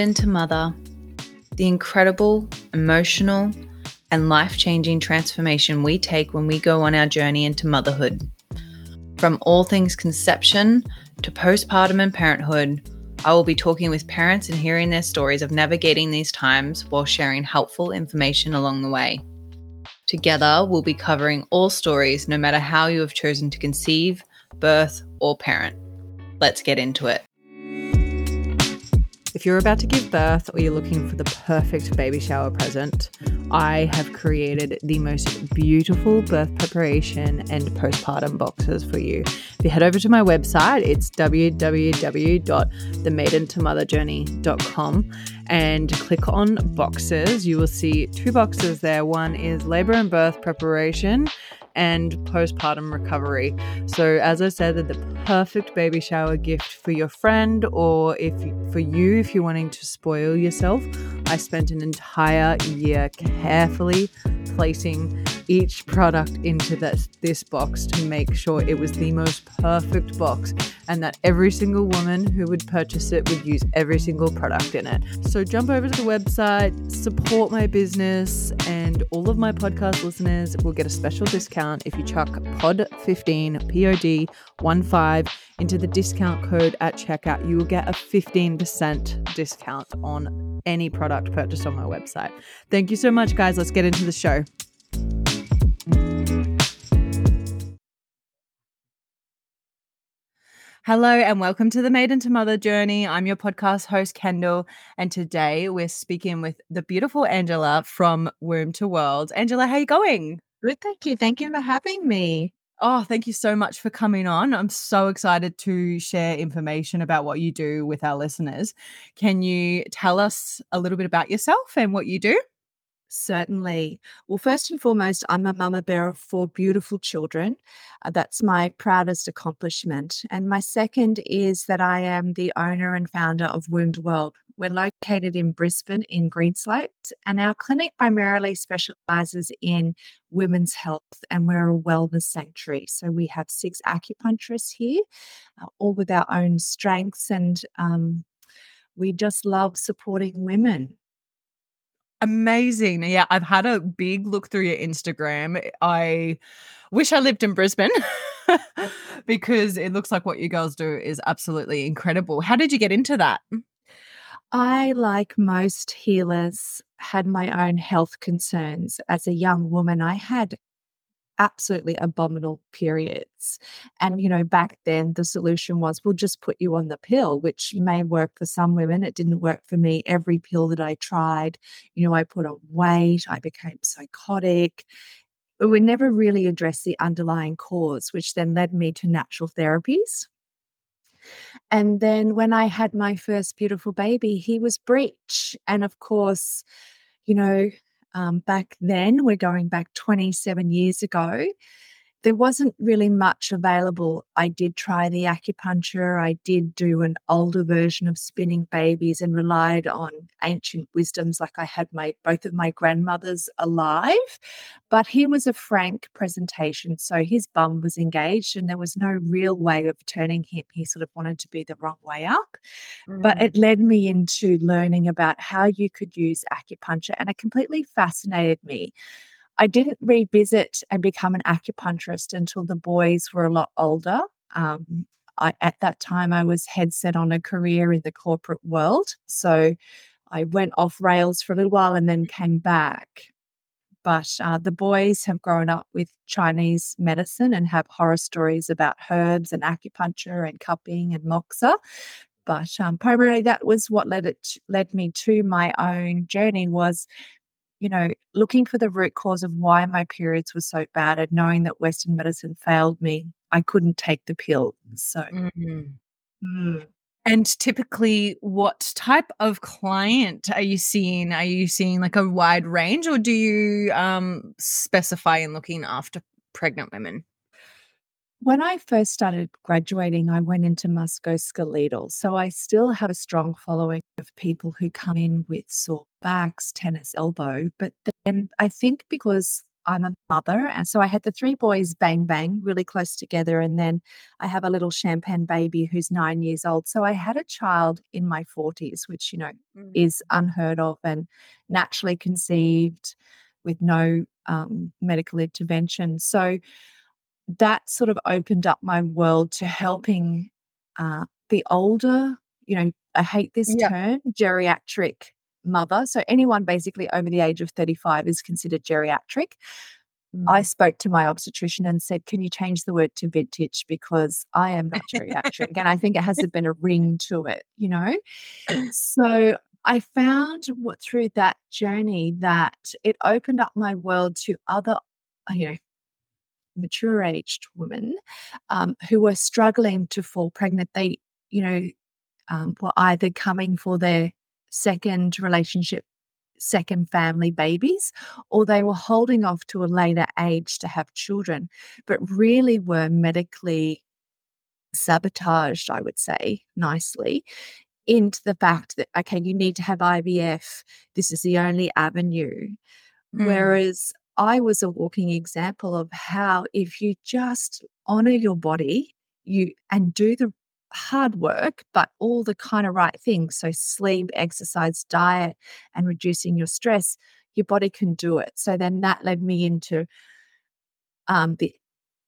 into Mother, the incredible, emotional, and life changing transformation we take when we go on our journey into motherhood. From all things conception to postpartum and parenthood, I will be talking with parents and hearing their stories of navigating these times while sharing helpful information along the way. Together, we'll be covering all stories, no matter how you have chosen to conceive, birth, or parent. Let's get into it. If you're about to give birth or you're looking for the perfect baby shower present, I have created the most beautiful birth preparation and postpartum boxes for you. If you head over to my website, it's www.themaidentomotherjourney.com and click on boxes. You will see two boxes there. One is labor and birth preparation and postpartum recovery. So, as I said, they're the perfect baby shower gift for your friend or if for you if you're wanting to spoil yourself. I spent an entire year carefully placing each product into this, this box to make sure it was the most perfect box and that every single woman who would purchase it would use every single product in it. So jump over to the website, support my business, and all of my podcast listeners will get a special discount if you chuck POD15, P O D 1 5 into the discount code at checkout. You will get a 15% discount on any product purchased on my website. Thank you so much, guys. Let's get into the show. Hello and welcome to the Maiden to Mother journey. I'm your podcast host, Kendall, and today we're speaking with the beautiful Angela from Womb to World. Angela, how are you going? Good, thank you. Thank you for having me. Oh, thank you so much for coming on. I'm so excited to share information about what you do with our listeners. Can you tell us a little bit about yourself and what you do? Certainly. Well, first and foremost, I'm a mama bear of four beautiful children. Uh, that's my proudest accomplishment. And my second is that I am the owner and founder of Wound World. We're located in Brisbane in Greenslopes, and our clinic primarily specializes in women's health, and we're a wellness sanctuary. So we have six acupuncturists here, uh, all with our own strengths, and um, we just love supporting women Amazing. Yeah, I've had a big look through your Instagram. Eh, I wish I lived in Brisbane because it looks like what you girls do is absolutely incredible. How did you get into that? I, like most healers, had my own health concerns. As a young woman, I had absolutely abominable periods. And, you know, back then the solution was we'll just put you on the pill, which may work for some women. It didn't work for me. Every pill that I tried, you know, I put on weight, I became psychotic. But we never really addressed the underlying cause, which then led me to natural therapies. And then when I had my first beautiful baby, he was breech. And of course, you know, um, back then, we're going back 27 years ago, there wasn't really much available. I did try the acupuncture. I did do an older version of spinning babies and relied on ancient wisdoms like I had my both of my grandmothers alive. But he was a frank presentation. So his bum was engaged and there was no real way of turning him. He sort of wanted to be the wrong way up. Mm. But it led me into learning about how you could use acupuncture and it completely fascinated me I didn't revisit and become an acupuncturist until the boys were a lot older. Um, I, at that time, I was head set on a career in the corporate world. So I went off rails for a little while and then came back. But uh, the boys have grown up with Chinese medicine and have horror stories about herbs and acupuncture and cupping and moxa. But um, primarily, that was what led it led me to my own journey was you know, looking for the root cause of why my periods were so bad and knowing that Western medicine failed me, I couldn't take the pill. So, mm-hmm. mm. and typically, what type of client are you seeing? Are you seeing like a wide range, or do you um, specify in looking after pregnant women? When I first started graduating, I went into musculoskeletal. So I still have a strong following of people who come in with sore backs, tennis elbow. But then I think because I'm a mother. And so I had the three boys bang bang really close together. And then I have a little champagne baby who's nine years old. So I had a child in my 40s, which, you know, mm. is unheard of and naturally conceived with no um, medical intervention. So that sort of opened up my world to helping uh, the older, you know, I hate this yeah. term, geriatric mother. So anyone basically over the age of 35 is considered geriatric. Mm. I spoke to my obstetrician and said, Can you change the word to vintage? Because I am not geriatric. and I think it has been a ring to it, you know? So I found what, through that journey that it opened up my world to other, you know, mature aged women um, who were struggling to fall pregnant. They, you know, um, were either coming for their second relationship, second family babies, or they were holding off to a later age to have children, but really were medically sabotaged, I would say, nicely, into the fact that, okay, you need to have IVF. This is the only avenue. Mm. Whereas I was a walking example of how if you just honor your body, you and do the hard work, but all the kind of right things. So, sleep, exercise, diet, and reducing your stress, your body can do it. So, then that led me into um, the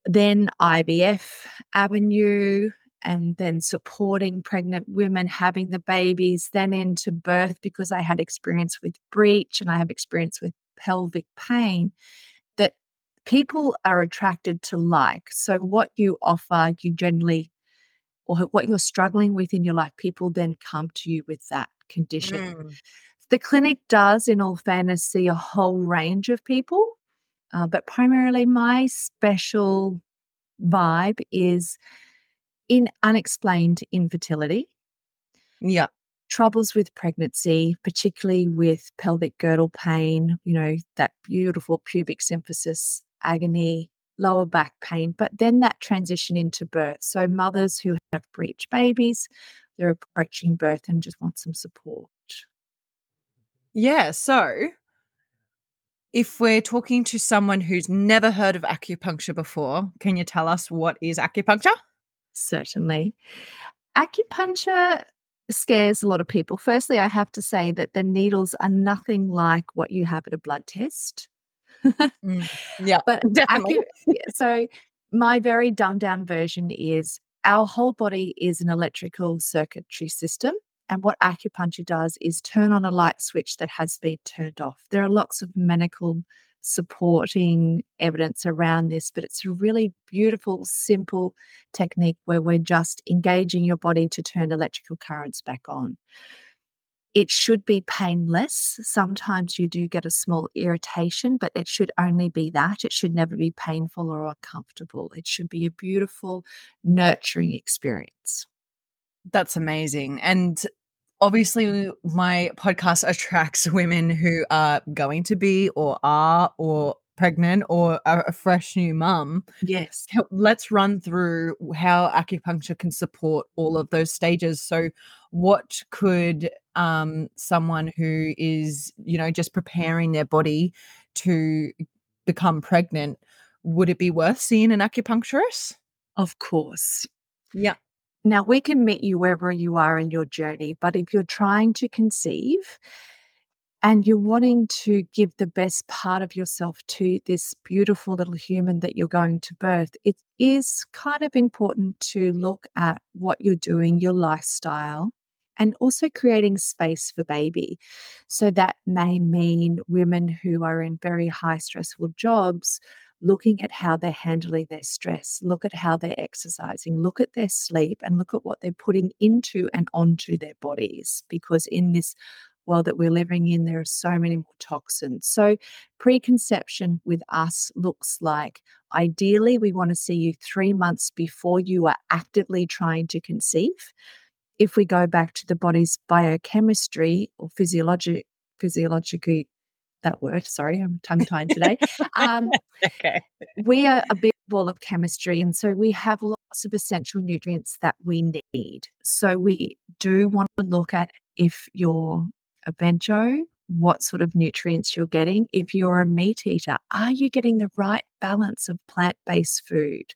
then IVF avenue and then supporting pregnant women having the babies, then into birth because I had experience with breech and I have experience with pelvic pain that people are attracted to like. So, what you offer, you generally or what you're struggling with in your life, people then come to you with that condition. Mm. The clinic does, in all fairness, see a whole range of people, uh, but primarily my special vibe is in unexplained infertility. Yeah. Troubles with pregnancy, particularly with pelvic girdle pain, you know, that beautiful pubic symphysis agony, lower back pain, but then that transition into birth. So, mothers who have breech babies, they're approaching birth and just want some support. Yeah. So, if we're talking to someone who's never heard of acupuncture before, can you tell us what is acupuncture? Certainly. Acupuncture scares a lot of people. Firstly, I have to say that the needles are nothing like what you have at a blood test mm, yeah, but definitely. Acu- so my very dumbed down version is our whole body is an electrical circuitry system. And what acupuncture does is turn on a light switch that has been turned off. There are lots of medical supporting evidence around this, but it's a really beautiful, simple technique where we're just engaging your body to turn electrical currents back on. It should be painless. Sometimes you do get a small irritation, but it should only be that. It should never be painful or uncomfortable. It should be a beautiful, nurturing experience. That's amazing. And obviously, my podcast attracts women who are going to be or are or pregnant or a, fresh new mum. Yes. Let's run through how acupuncture can support all of those stages. So, what could um, someone who is, you know, just preparing their body to become pregnant, would it be worth seeing an acupuncturist? Of course. Yeah. Now, we can meet you wherever you are in your journey, but if you're trying to conceive and you're wanting to give the best part of yourself to this beautiful little human that you're going to birth, it is kind of important to look at what you're doing, your lifestyle, and also creating space for baby. So that may mean women who are in very high stressful jobs looking at how they're handling their stress, look at how they're exercising, look at their sleep, and look at what they're putting into and onto their bodies. Because in this world that we're living in, there are so many more toxins. So, preconception with us looks like ideally, we want to see you three months before you are actively trying to conceive if we go back to the body's biochemistry or physiologic, physiologically, that word, sorry, I'm tongue tied today. Um, okay. We are a big ball of chemistry. And so we have lots of essential nutrients that we need. So we do want to look at if you're a bento, what sort of nutrients you're getting. If you're a meat eater, are you getting the right balance of plant based food?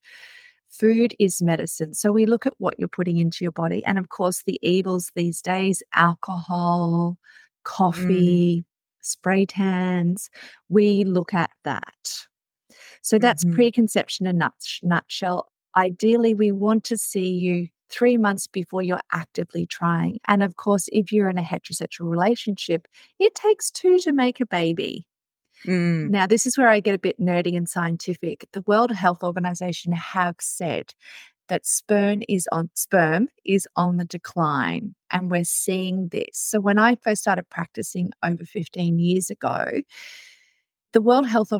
Food is medicine. So we look at what you're putting into your body. And of course, the evils these days alcohol, Mm. Spray tans, we look at that. So that's Mhm. preconception in a nutshell. Ideally, we want to see you three months before you're actively trying. And of course, if you're in a heterosexual relationship, it takes two to make a baby. Mm. Now, this is where I get a bit nerdy and scientific. The World Health Organization have said that sperm is on sperm is on the decline and we're seeing this. So when I first started practicing over 15 years ago, the World Health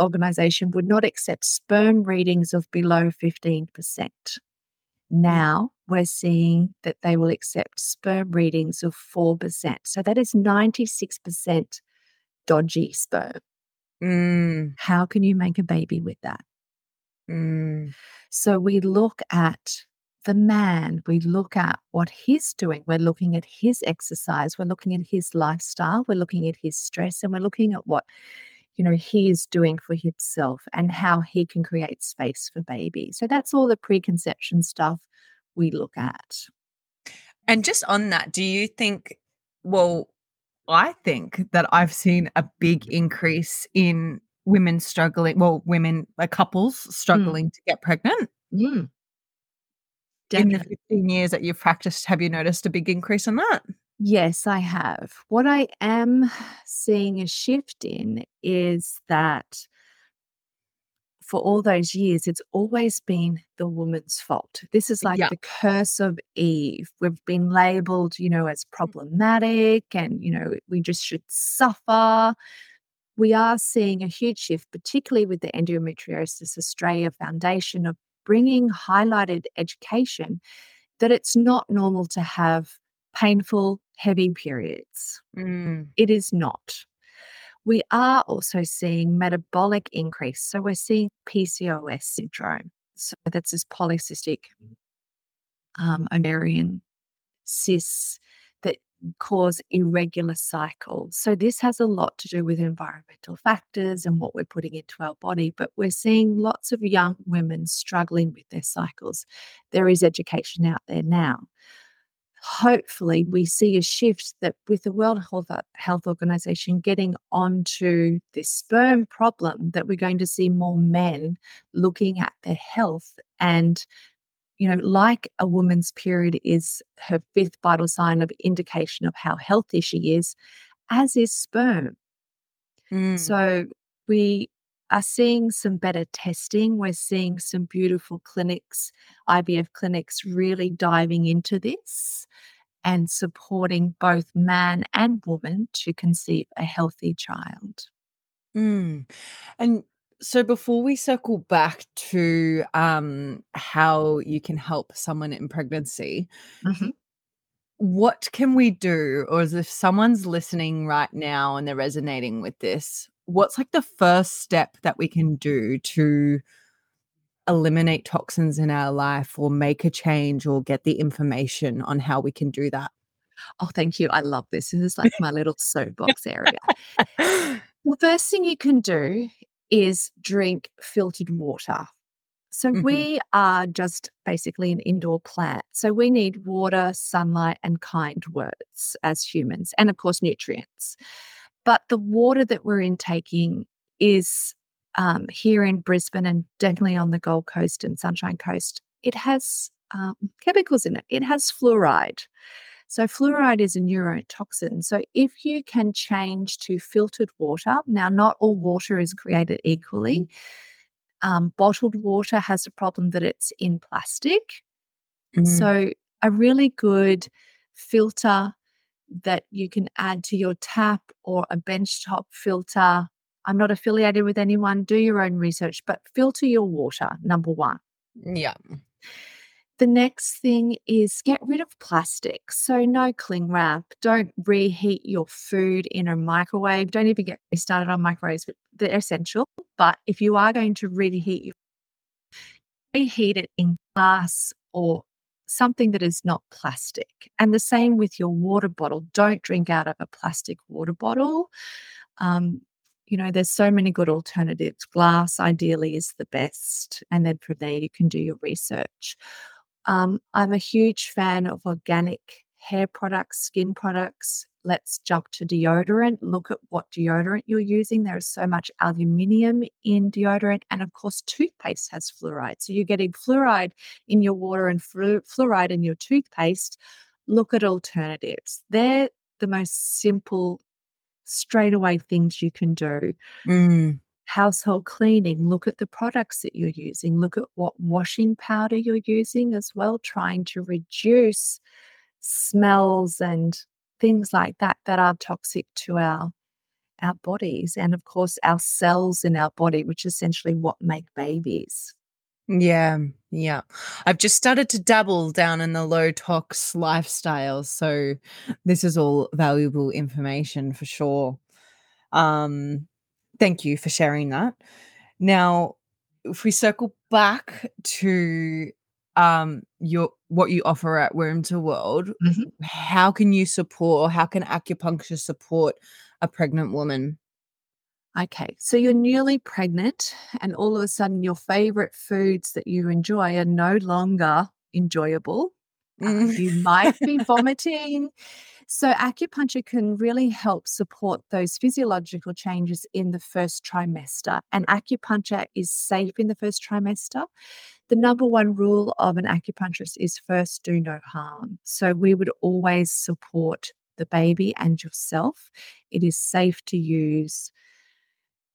Organization would not accept sperm readings of below 15%. Now we're seeing that they will accept sperm readings of 4%. So that is 96% dodgy sperm. Mm. How can you make a baby with that? Mm. So we look at the man, we look at what he's doing, we're looking at his exercise, we're looking at his lifestyle, we're looking at his stress, and we're looking at what you know he is doing for himself and how he can create space for baby. So that's all the preconception stuff we look at. And just on that, do you think, well, I think that I've seen a big increase in women struggling, well, women, like couples mm. struggling to get pregnant. Mm. In the 15 years that you've practiced, have you noticed a big increase in that? Yes, I have. What I am seeing a shift in is that for all those years, it's always been the woman's fault. This is like Yeah. the curse of Eve. We've been labeled, you know, as mm. problematic and, you know, we just should suffer. We are seeing a huge shift, particularly with the Endometriosis Australia Foundation, of bringing highlighted education that it's not normal to have painful, heavy periods. Mm. It is not. We are also seeing metabolic increase. So we're seeing PCOS syndrome. So that's this polycystic um, ovarian cysts cause irregular cycles. So this has a lot to do with environmental factors and mm-hmm. what we're putting into our body. But we're seeing lots of young women struggling with their cycles. There is education out there now hopefully we see a shift that with the World Health, uh, Health Organization getting onto this sperm problem that we're going to see more men looking at their health and you know like a woman's period is her fifth vital sign of indication of how healthy she is as is sperm Mm. so we are seeing some better testing. We're seeing some beautiful clinics, IVF clinics, really diving into this and supporting both man and woman to conceive a healthy child. Mm. And so before we circle back to um, how you can help someone in pregnancy, what can we do? Or as if someone's listening right now and they're resonating with this, what's like the first step that we can do to eliminate toxins in our life or make a change or get the information on how we can do that? Oh, thank you. I love this. This is like my little soapbox area. The first thing you can do is drink filtered water. So Mhm. we are just basically an indoor plant. So we need water, sunlight, and kind words as humans, and of course, nutrients. But the water that we're intaking is um, here in Brisbane and definitely on the Gold Coast and Sunshine Coast. It has um, chemicals in it. It has fluoride. So, fluoride is a neurotoxin. So, if you can change to filtered water, now, not all water is created equally. Um, bottled water has a problem that it's in plastic. Mm. So, a really good filter that you can add to your tap or a benchtop filter. I'm not affiliated with anyone, do your own research, but filter your water, number one. yeah. The next thing is get rid of plastic. So, no cling wrap. Don't reheat your food in a microwave. Don't even get me started on microwaves, but they're essential. But if you are going to reheat your reheat it in glass or something that is not plastic. And the same with your water bottle. Don't drink out of a plastic water bottle. Um, you know, there's so many good alternatives. Glass ideally is the best. And then from there, you can do your research. Um, I'm a huge fan of organic hair products, skin products. Let's jump to deodorant. Look at what deodorant you're using. There is so much aluminium in deodorant. And of course, toothpaste has fluoride. So you're getting fluoride in your water and fluoride in your toothpaste. Look at alternatives. They're the most simple, straightaway things you can do. Mm. Household cleaning, look at the products that you're using, look at what washing powder you're using as well, trying to reduce smells and things like that that are toxic to our our bodies and of course our cells in our body which is essentially what make babies. Yeah yeah. I've just started to dabble down in the low tox lifestyle so this is all valuable information for sure. Um thank you for sharing that now if we circle back to um your what you offer at Womb to World, mm-hmm. how can you support or how can acupuncture support a pregnant woman? Okay, so you're newly pregnant, and all of a sudden, your favorite foods that you enjoy are no longer enjoyable. Mm. Uh, you might be vomiting. So, acupuncture can really help support those physiological changes in the first trimester. And acupuncture is safe in the first trimester. The number one rule of an acupuncturist is first do no harm. So, we would always support the baby and yourself. It is safe to use.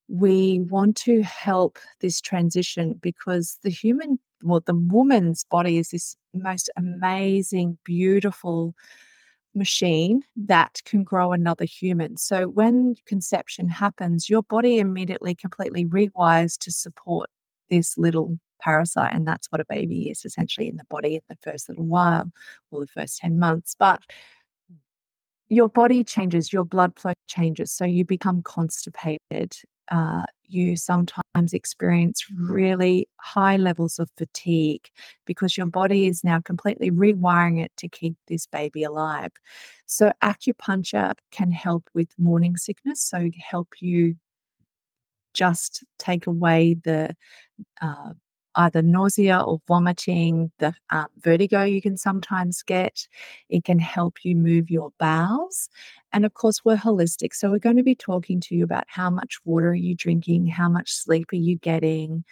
We want to help this transition because the human, well, the woman's body is this most amazing, beautiful machine that can grow another human. So when conception happens, your body immediately completely rewires to support this little parasite. And that's what a baby is essentially in the body in the first little while or the first 10 months. But your body changes, your blood flow changes. So you become constipated uh, you sometimes experience really high levels of fatigue because your body is now completely rewiring it to keep this baby alive. So, acupuncture can help with morning sickness. So, help you just take away the uh, either nausea or vomiting, the um, vertigo you can sometimes get. It can help you move your bowels. And of course, we're holistic. So we're going to be talking to you about how much water are you drinking, how much sleep are you getting.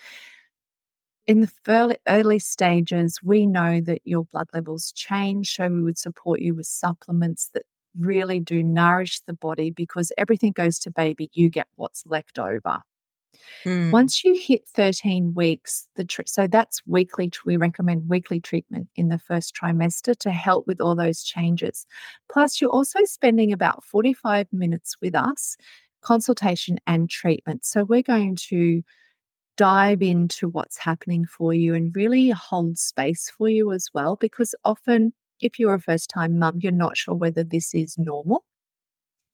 In the early, early stages, we know that your blood levels change. So we would support you with supplements that really do nourish the body because everything goes to baby, you get what's left over. Mm. Once you hit 13 weeks, the tr- so that's weekly. We recommend weekly treatment in the first trimester to help with all those changes. Plus, you're also spending about 45 minutes with us, consultation and treatment. So we're going to dive into what's happening for you and really hold space for you as well, because often if you're a first time mum, you're not sure whether this is normal.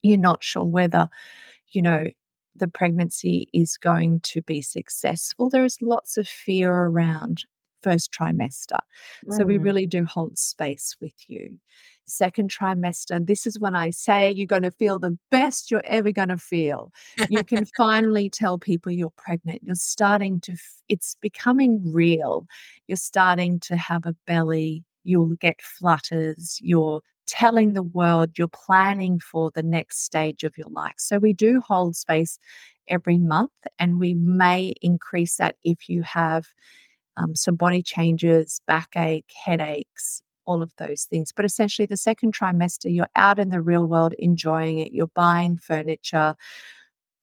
You're not sure whether, you know, the pregnancy is going to be successful. There is lots of fear around first trimester. Mm. So we mm. really do hold space with you. Second trimester, this is when I say you're going to feel the best you're ever going to feel. You can finally tell people you're pregnant. You're starting to, it's becoming real. You're starting to have a belly. You'll get flutters. You're telling the world you're planning for the next stage of your life. So we do hold space every month, and we may increase that if you have um, some body changes, backache, headaches, all of those things. But essentially, the second trimester, you're out in the real world enjoying it, you're buying furniture.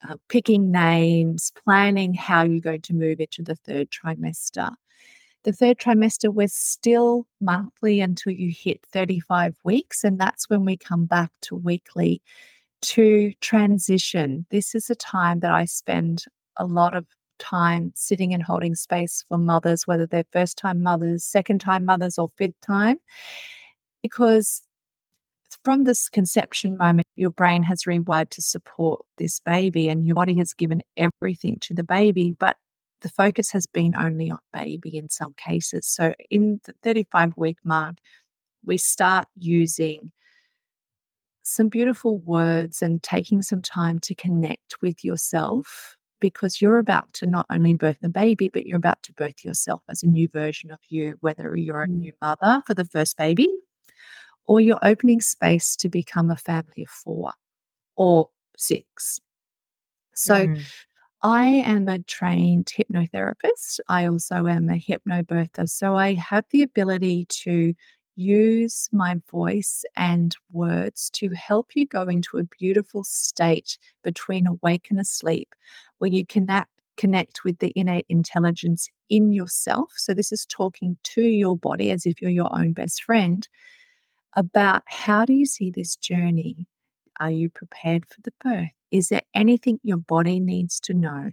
Uh, picking names, planning how you're going to move into the third trimester. The third trimester, we're still monthly until you hit 35 weeks. And that's when we come back to weekly to transition. This is a time that I spend a lot of time sitting and holding space for mothers, whether they're first time mothers, second time mothers, or fifth time, because from this conception moment, your brain has rewired to support this baby and your body has given everything to the baby. But the focus has been only on baby in some cases. So in the 35 week mark, we start using some beautiful words and taking some time to connect with yourself because you're about to not only birth the baby, but you're about to birth yourself as a new version of you, whether you're a mm. new mother for the first baby or you're opening space to become a family of four or six. So, mm. I am a trained hypnotherapist. I also am a hypnobirther. So, I have the ability to use my voice and words to help you go into a beautiful state between awake and asleep where you connect connect with the innate intelligence in yourself so this is talking to your body as if you're your own best friend about how do you see this journey are you prepared for the birth is there anything your body needs to know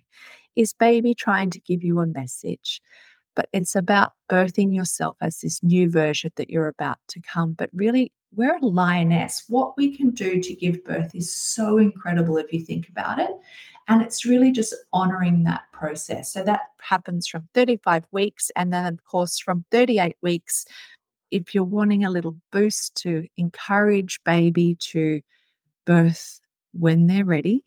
is baby trying to give you a message but it's about birthing yourself as this new version that you're about to come. But really, we're a lioness. What we can do to give birth is so incredible if you think about it. And it's really just honoring that process. So that happens from 35 weeks. And then, of course, from 38 weeks, if you're wanting a little boost to encourage baby to birth when they're ready,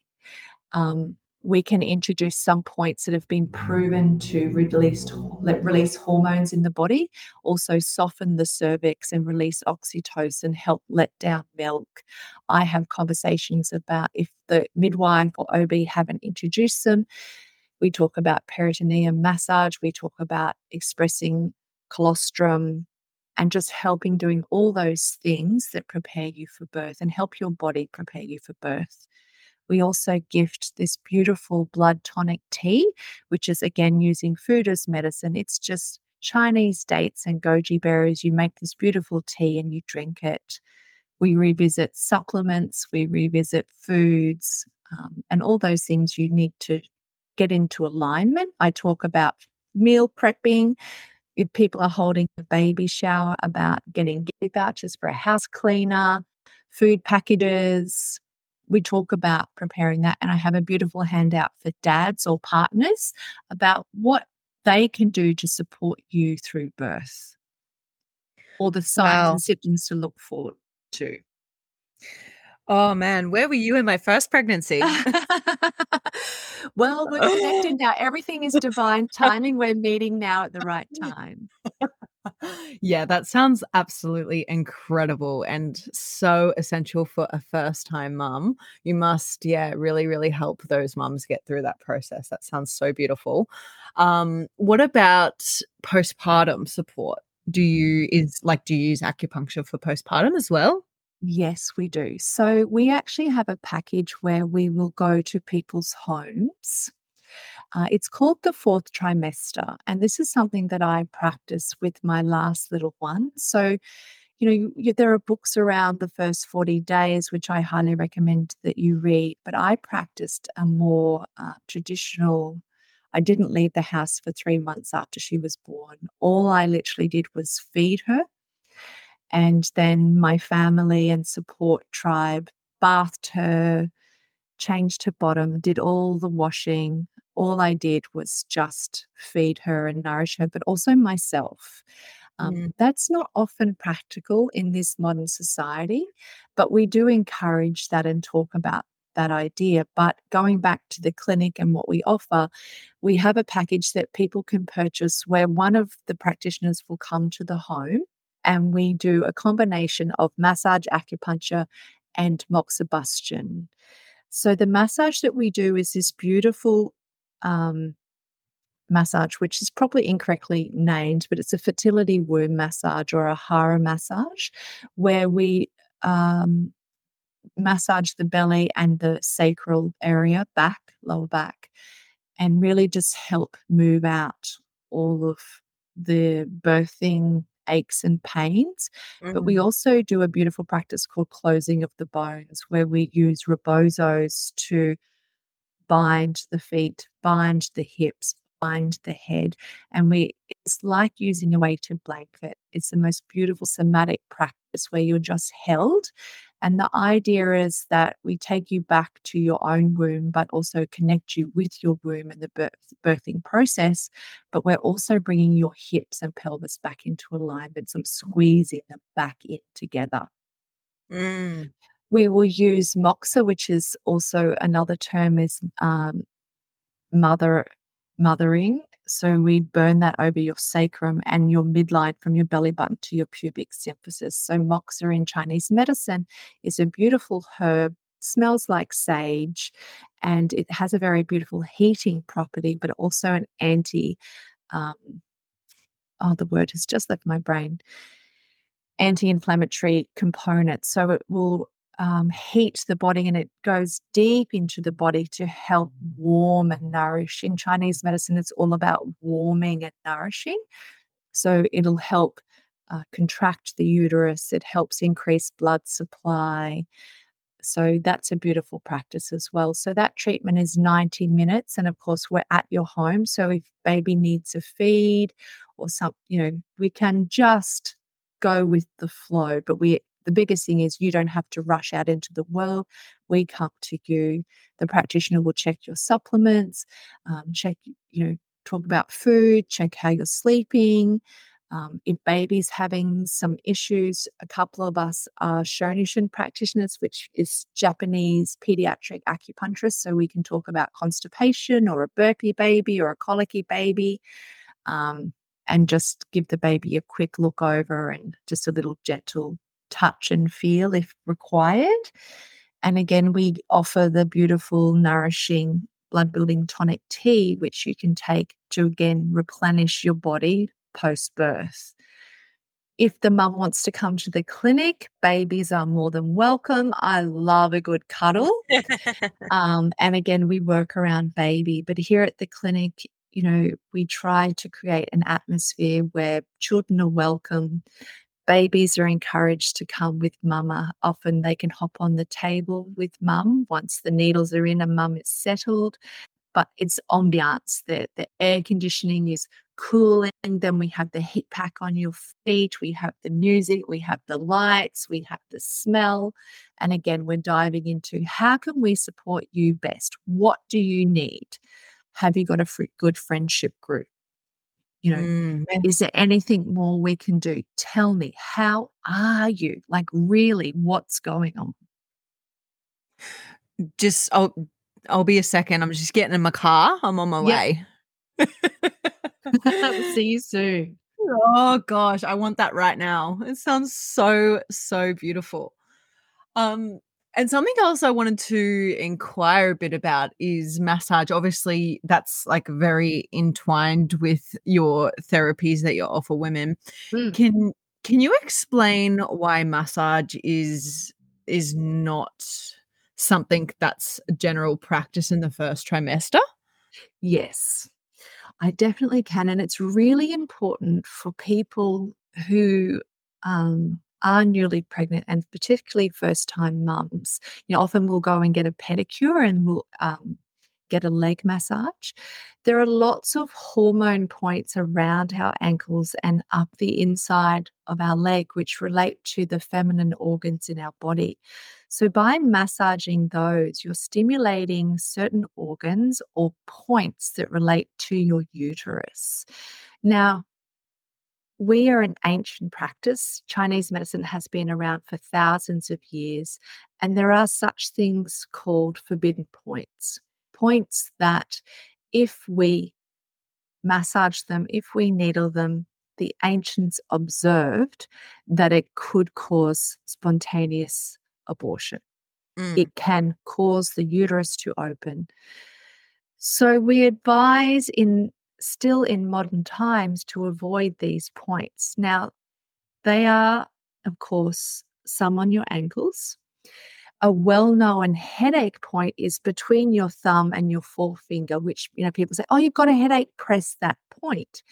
um, we can introduce some points that have been proven to release, release hormones in the body, also soften the cervix and release oxytocin, help let down milk. I have conversations about if the midwife or OB haven't introduced them. We talk about perineum massage, we talk about expressing colostrum, and just helping doing all those things that prepare you for birth and help your body prepare you for birth. We also gift this beautiful blood tonic tea, which is again using food as medicine. It's just Chinese dates and goji berries. You make this beautiful tea and you drink it. We revisit supplements, we revisit foods, um, and all those things you need to get into alignment. I talk about meal prepping. If people are holding a baby shower, about getting gift vouchers for a house cleaner, food packages, we talk about preparing that. And I have a beautiful handout for dads or partners about what they can do to support you through birth or the signs wow. and symptoms to look forward to. Oh man, where were you in my first pregnancy? well, we're connected now. Everything is divine timing. We're meeting now at the right time yeah, that sounds absolutely incredible and so essential for a first time mum. You must, yeah, really, really help those mums get through that process. That sounds so beautiful. Um, what about postpartum support? Do you is like do you use acupuncture for postpartum as well? Yes, we do. So we actually have a package where we will go to people's homes uh, it's called the fourth trimester. And this is something that I practice with my last little one. So, you know, you, you, there are books around the first 40 days, which I highly recommend that you read. But I practiced a more uh, traditional, I didn't leave the house for three months after she was born. All I literally did was feed her. And then my family and support tribe bathed her, changed her bottom, did all the washing, all I did was just feed her and nourish her, but also myself. Um, mm. That's not often practical in this modern society, but we do encourage that and talk about that idea. But going back to the clinic and what we offer, we have a package that people can purchase where one of the practitioners will come to the home and we do a combination of massage, acupuncture, and moxibustion. So the massage that we do is this beautiful um, massage, which is probably incorrectly named, but it's a fertility womb massage or a hara massage, where we um, massage the belly and the sacral area, back, lower back, and really just help move out all of the birthing aches and pains. Mm-hmm. But we mm-hmm. also do a beautiful practice called closing of the bones, where we use rebozos to bind the feet, bind the hips, bind the head. And we it's like using a weighted blanket. It's the most beautiful somatic practice where you're just held And the idea is that we take you back to your own womb, but also connect you with your womb and the birth, birthing process. But we're also bringing your hips and pelvis back into alignment, some squeezing them back in together. Mm. We will use moxa, which is also another term is um, mother mothering. So we burn that over your sacrum and your midline from your belly button to your pubic symphysis. So moxa in Chinese medicine is a beautiful herb, smells like sage, and it has a very beautiful heating property, but also an anti. Um, oh, the word has just left my brain. Anti-inflammatory component, so it will um, heat the body and it goes deep into the body to help warm and nourish. In Chinese medicine, it's all about warming and nourishing. So it'll help uh, contract the uterus, it helps increase blood supply. So that's a beautiful practice as well. So that treatment is 90 minutes. And of course, we're at your home. So if baby needs a feed or some, you know, we can just go with the flow, but we the biggest thing is you don't have to rush out into the world. We come to you. The practitioner will check your supplements, um, check, you know, talk about food, check how you're sleeping. Um, if baby's having some issues, a couple of us are Shonishin practitioners, which is Japanese pediatric acupuncturists. So we can talk about constipation or a burpy baby or a colicky baby. Um, and just give the baby a quick look over and just a little gentle touch and feel if required. And again, we offer the beautiful, nourishing blood building tonic tea, which you can take to again replenish your body post birth. If the mum wants to come to the clinic, babies are more than welcome. I love a good cuddle. um, and again, we work around baby. But here at the clinic, you know, we try to create an atmosphere where children are welcome babies are encouraged to come with mama. Often they can hop on the table with mum once the needles are in and mum is settled. But it's ambiance. The, the air conditioning is cooling. Then we have the heat pack on your feet. We have the music. We have the lights. We have the smell. And again, we're diving into how can we support you best? What do you need? Have you got a good friendship group? You know, mm. is there anything more we can do? Tell me, how are you? Like, really, what's going on? Just, I'll, I'll be a second. I'm just getting in my car. I'm on my way. See you soon. Oh gosh, I want that right now. It sounds so so beautiful. Um and something else I wanted to inquire a bit about is massage. Obviously, that's like very entwined with your therapies that you offer women. Mm. Can can you explain why massage is is not something that's general practice in the first trimester? Yes. I definitely can and it's really important for people who um are newly pregnant and particularly first time mums, you know, often we'll go and get a pedicure and we'll um, get a leg massage. There are lots of hormone points around our ankles and up the inside of our leg, which relate to the feminine organs in our body. So, by massaging those, you're stimulating certain organs or points that relate to your uterus. Now, we are an ancient practice. Chinese medicine has been around for thousands of years, and there are such things called forbidden points. Points that, if we massage them, if we needle them, the ancients observed that it could cause spontaneous abortion. Mm. It can cause the uterus to open. So, we advise in still in modern times to avoid these points. Now, they are, of course, some on your ankles. A well known headache point is between your thumb and your forefinger, which, you know, people say, oh, you've got a headache, press that point.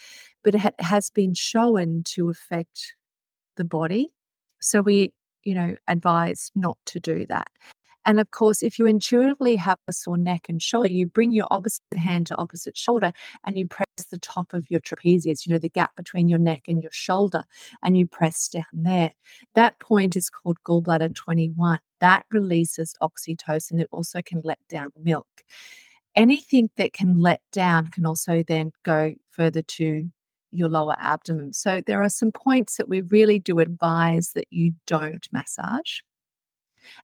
But it has been shown to affect the body. So we, you know, advise not to do that. And of course, if you intuitively have a sore neck and shoulder, you bring your opposite hand to opposite shoulder and you press the top of your trapezius, you know, the gap between your neck and your shoulder, and you press down there. That point is called gallbladder 21. That releases oxytocin. It also can let down milk. Anything that can let down can also then go further to your lower abdomen. So there are some points that we really do advise that you don't massage.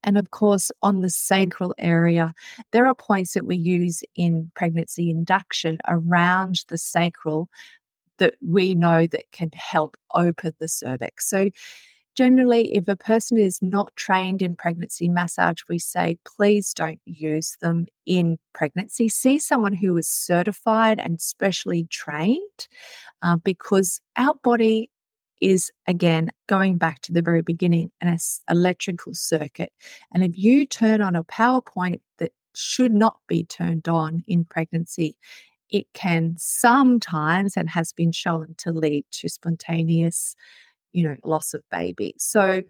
And of course, on the sacral area, there are points that we use in pregnancy induction around the sacral that we know that can help open the cervix. So generally, if a person is not trained in pregnancy massage, we say, please don't use them in pregnancy. See someone who is certified and specially trained uh, because our body is again going back to the very beginning an electrical circuit. And if you turn on a power point that should not be turned on in pregnancy, it can sometimes and has been shown to lead to spontaneous, you know, loss of baby. So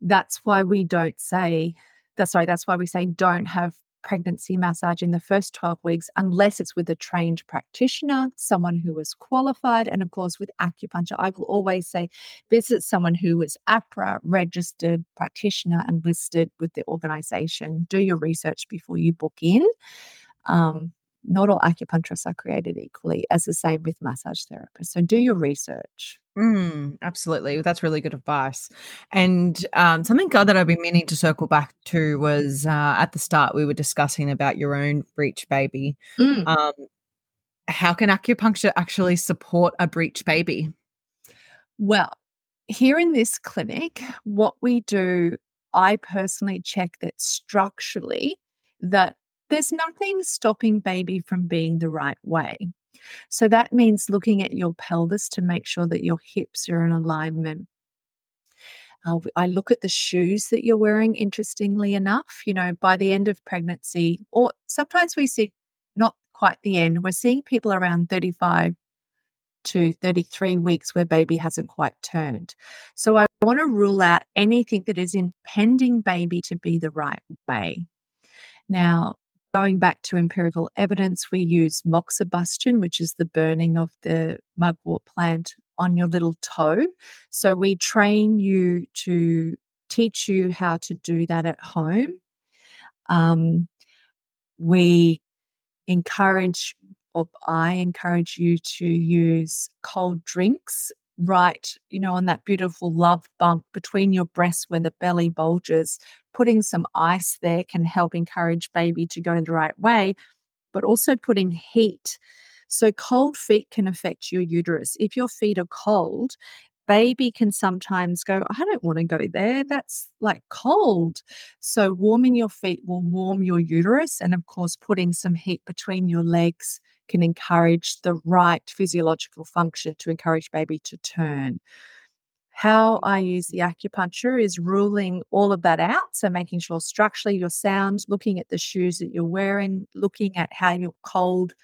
that's why we don't say that's sorry, that's why we say don't have pregnancy massage in the first 12 weeks unless it's with a trained practitioner, someone who is qualified. And of course, with acupuncture, I will always say visit someone who is AHPRA registered practitioner and listed with the organization. Do your research before you book in. Um, not all acupuncturists are created equally, as the same with massage therapists. So do your research. Mm, absolutely. That's really good advice. And um, something God that I've been meaning to circle back to was uh, at the start, we were discussing about your own breech baby. Mm. Um, how can acupuncture actually support a breech baby? Well, here in this clinic, what we do, I personally check that structurally that there's nothing stopping baby from being the right way. So that means looking at your pelvis to make sure that your hips are in alignment. Uh, I look at the shoes that you're wearing, interestingly enough. You know, by the end of pregnancy, or sometimes we see not quite the end, we're seeing people around 35 to 33 weeks where baby hasn't quite turned. So I want to rule out anything that is impending baby to be the right way. Now, Going back to empirical evidence, we use moxibustion, which is the burning of the mugwort plant on your little toe. So we train you to teach you how to do that at home. Um, we encourage, or I encourage you to use cold drinks right, you know, on that beautiful love bump between your breasts where the belly bulges, putting some ice there can help encourage baby to go the right way, but also putting heat. So, cold feet can affect your uterus. If your feet are cold, baby can sometimes go, I don't want to go there. That's like cold. So, warming your feet will warm your uterus. And of course, putting some heat between your legs can encourage the right physiological function to encourage baby to turn. How I use the acupuncture is ruling all of that out. So, making sure structurally your sound, looking at the shoes that you're wearing, looking at how your cold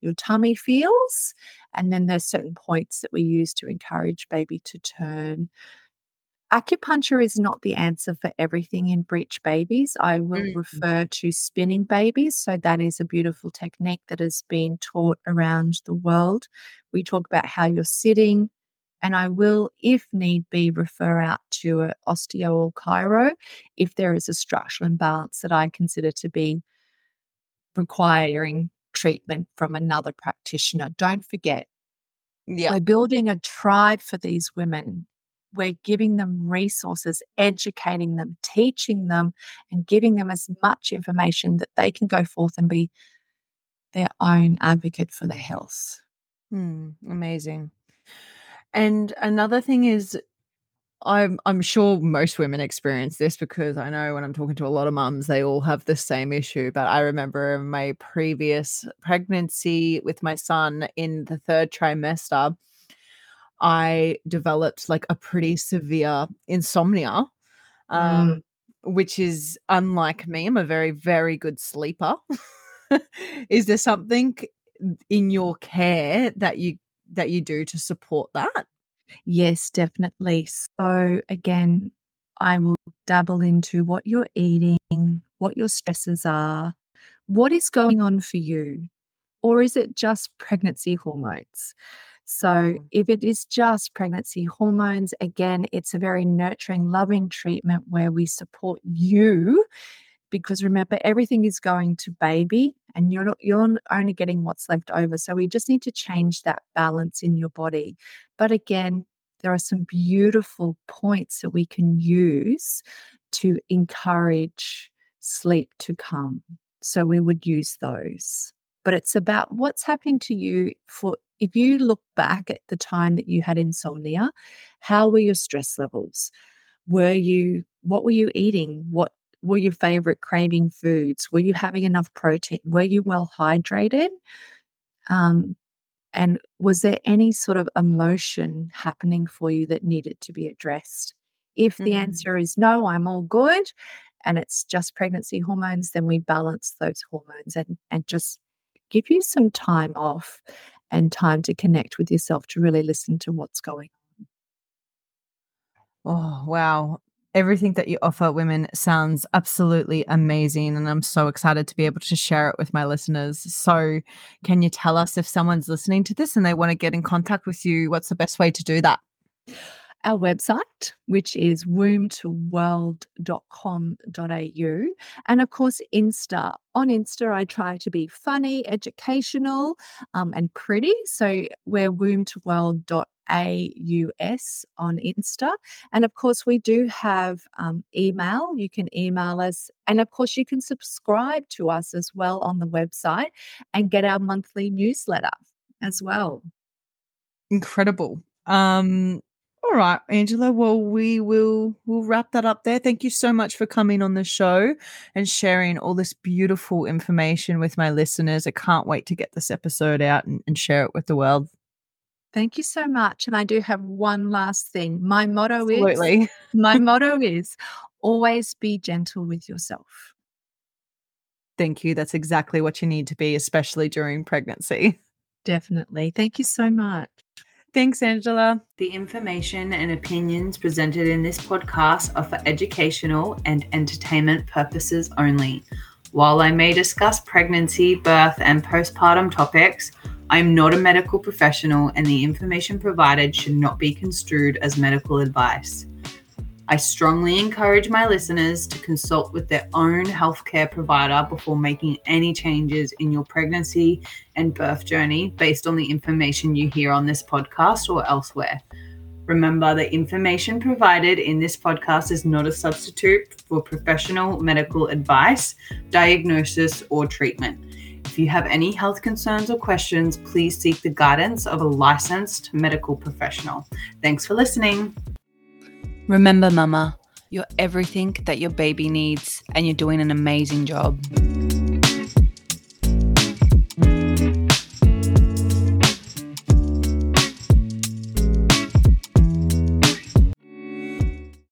your tummy feels. And then there's certain points that we use to encourage baby to turn. Acupuncture is not the answer for everything in breech babies. I will mm-hmm. refer to spinning babies. So, that is a beautiful technique that has been taught around the world. We talk about how you're sitting, and I will, if need be, refer out to an osteo or chiro if there is a structural imbalance that I consider to be requiring treatment from another practitioner. Don't forget, yeah. we're building a tribe for these women. We're giving them resources, educating them, teaching them, and giving them as much information that they can go forth and be their own advocate for their health. Hmm, amazing. And another thing is I'm I'm sure most women experience this because I know when I'm talking to a lot of mums, they all have the same issue. But I remember my previous pregnancy with my son in the third trimester, I developed like a pretty severe insomnia, um, mm. which is unlike me. I'm a very, very good sleeper. is there something in your care that you that you do to support that? Yes, definitely. So, again, I will dabble into what you're eating, what your stresses are, what is going on for you, or is it just pregnancy hormones? So, Mm. if it is just pregnancy hormones, again, it's a very nurturing, loving treatment where we support you because remember everything is going to baby and you're not you're only getting what's left over. So we just need to change that balance in your body. But again there are some beautiful points that we can use to encourage sleep to come. So we would use those. But it's about what's happening to you for if you look back at the time that you had insomnia how were your stress levels? Were you what were you eating? What were your favorite craving foods? Were you having enough protein? Were you well hydrated? Um, and was there any sort of emotion happening for you that needed to be addressed? If the Mm. answer is no, I'm all good, and it's just pregnancy hormones, then we balance those hormones and, and just give you some time off and time to connect with yourself to really listen to what's going on. Oh, wow. Everything that you offer women sounds absolutely amazing. And I'm so excited to be able to share it with my listeners. So, can you tell us if someone's listening to this and they want to get in contact with you, what's the best way to do that? Our website, which is wombtoworld.com.au. And of course, Insta. On Insta, I try to be funny, educational, um, and pretty. So we're wombtoworld.aus on Insta. And of course, we do have um, email. You can email us. And of course, you can subscribe to us as well on the website and get our monthly newsletter as well. Incredible. Um, all right, Angela. Well, we will we'll wrap that up there. Thank you so much for coming on the show and sharing all this beautiful information with my listeners. I can't wait to get this episode out and, and share it with the world. Thank you so much. And I do have one last thing. My motto is my motto is always be gentle with yourself. Thank you. That's exactly what you need to be, especially during pregnancy. Definitely. Thank you so much. Thanks, Angela. The information and opinions presented in this podcast are for educational and entertainment purposes only. While I may discuss pregnancy, birth, and postpartum topics, I am not a medical professional and the information provided should not be construed as medical advice. I strongly encourage my listeners to consult with their own healthcare provider before making any changes in your pregnancy and birth journey based on the information you hear on this podcast or elsewhere. Remember, the information provided in this podcast is not a substitute for professional medical advice, diagnosis, or treatment. If you have any health concerns or questions, please seek the guidance of a licensed medical professional. Thanks for listening. Remember, Mama, you're everything that your baby needs, and you're doing an amazing job.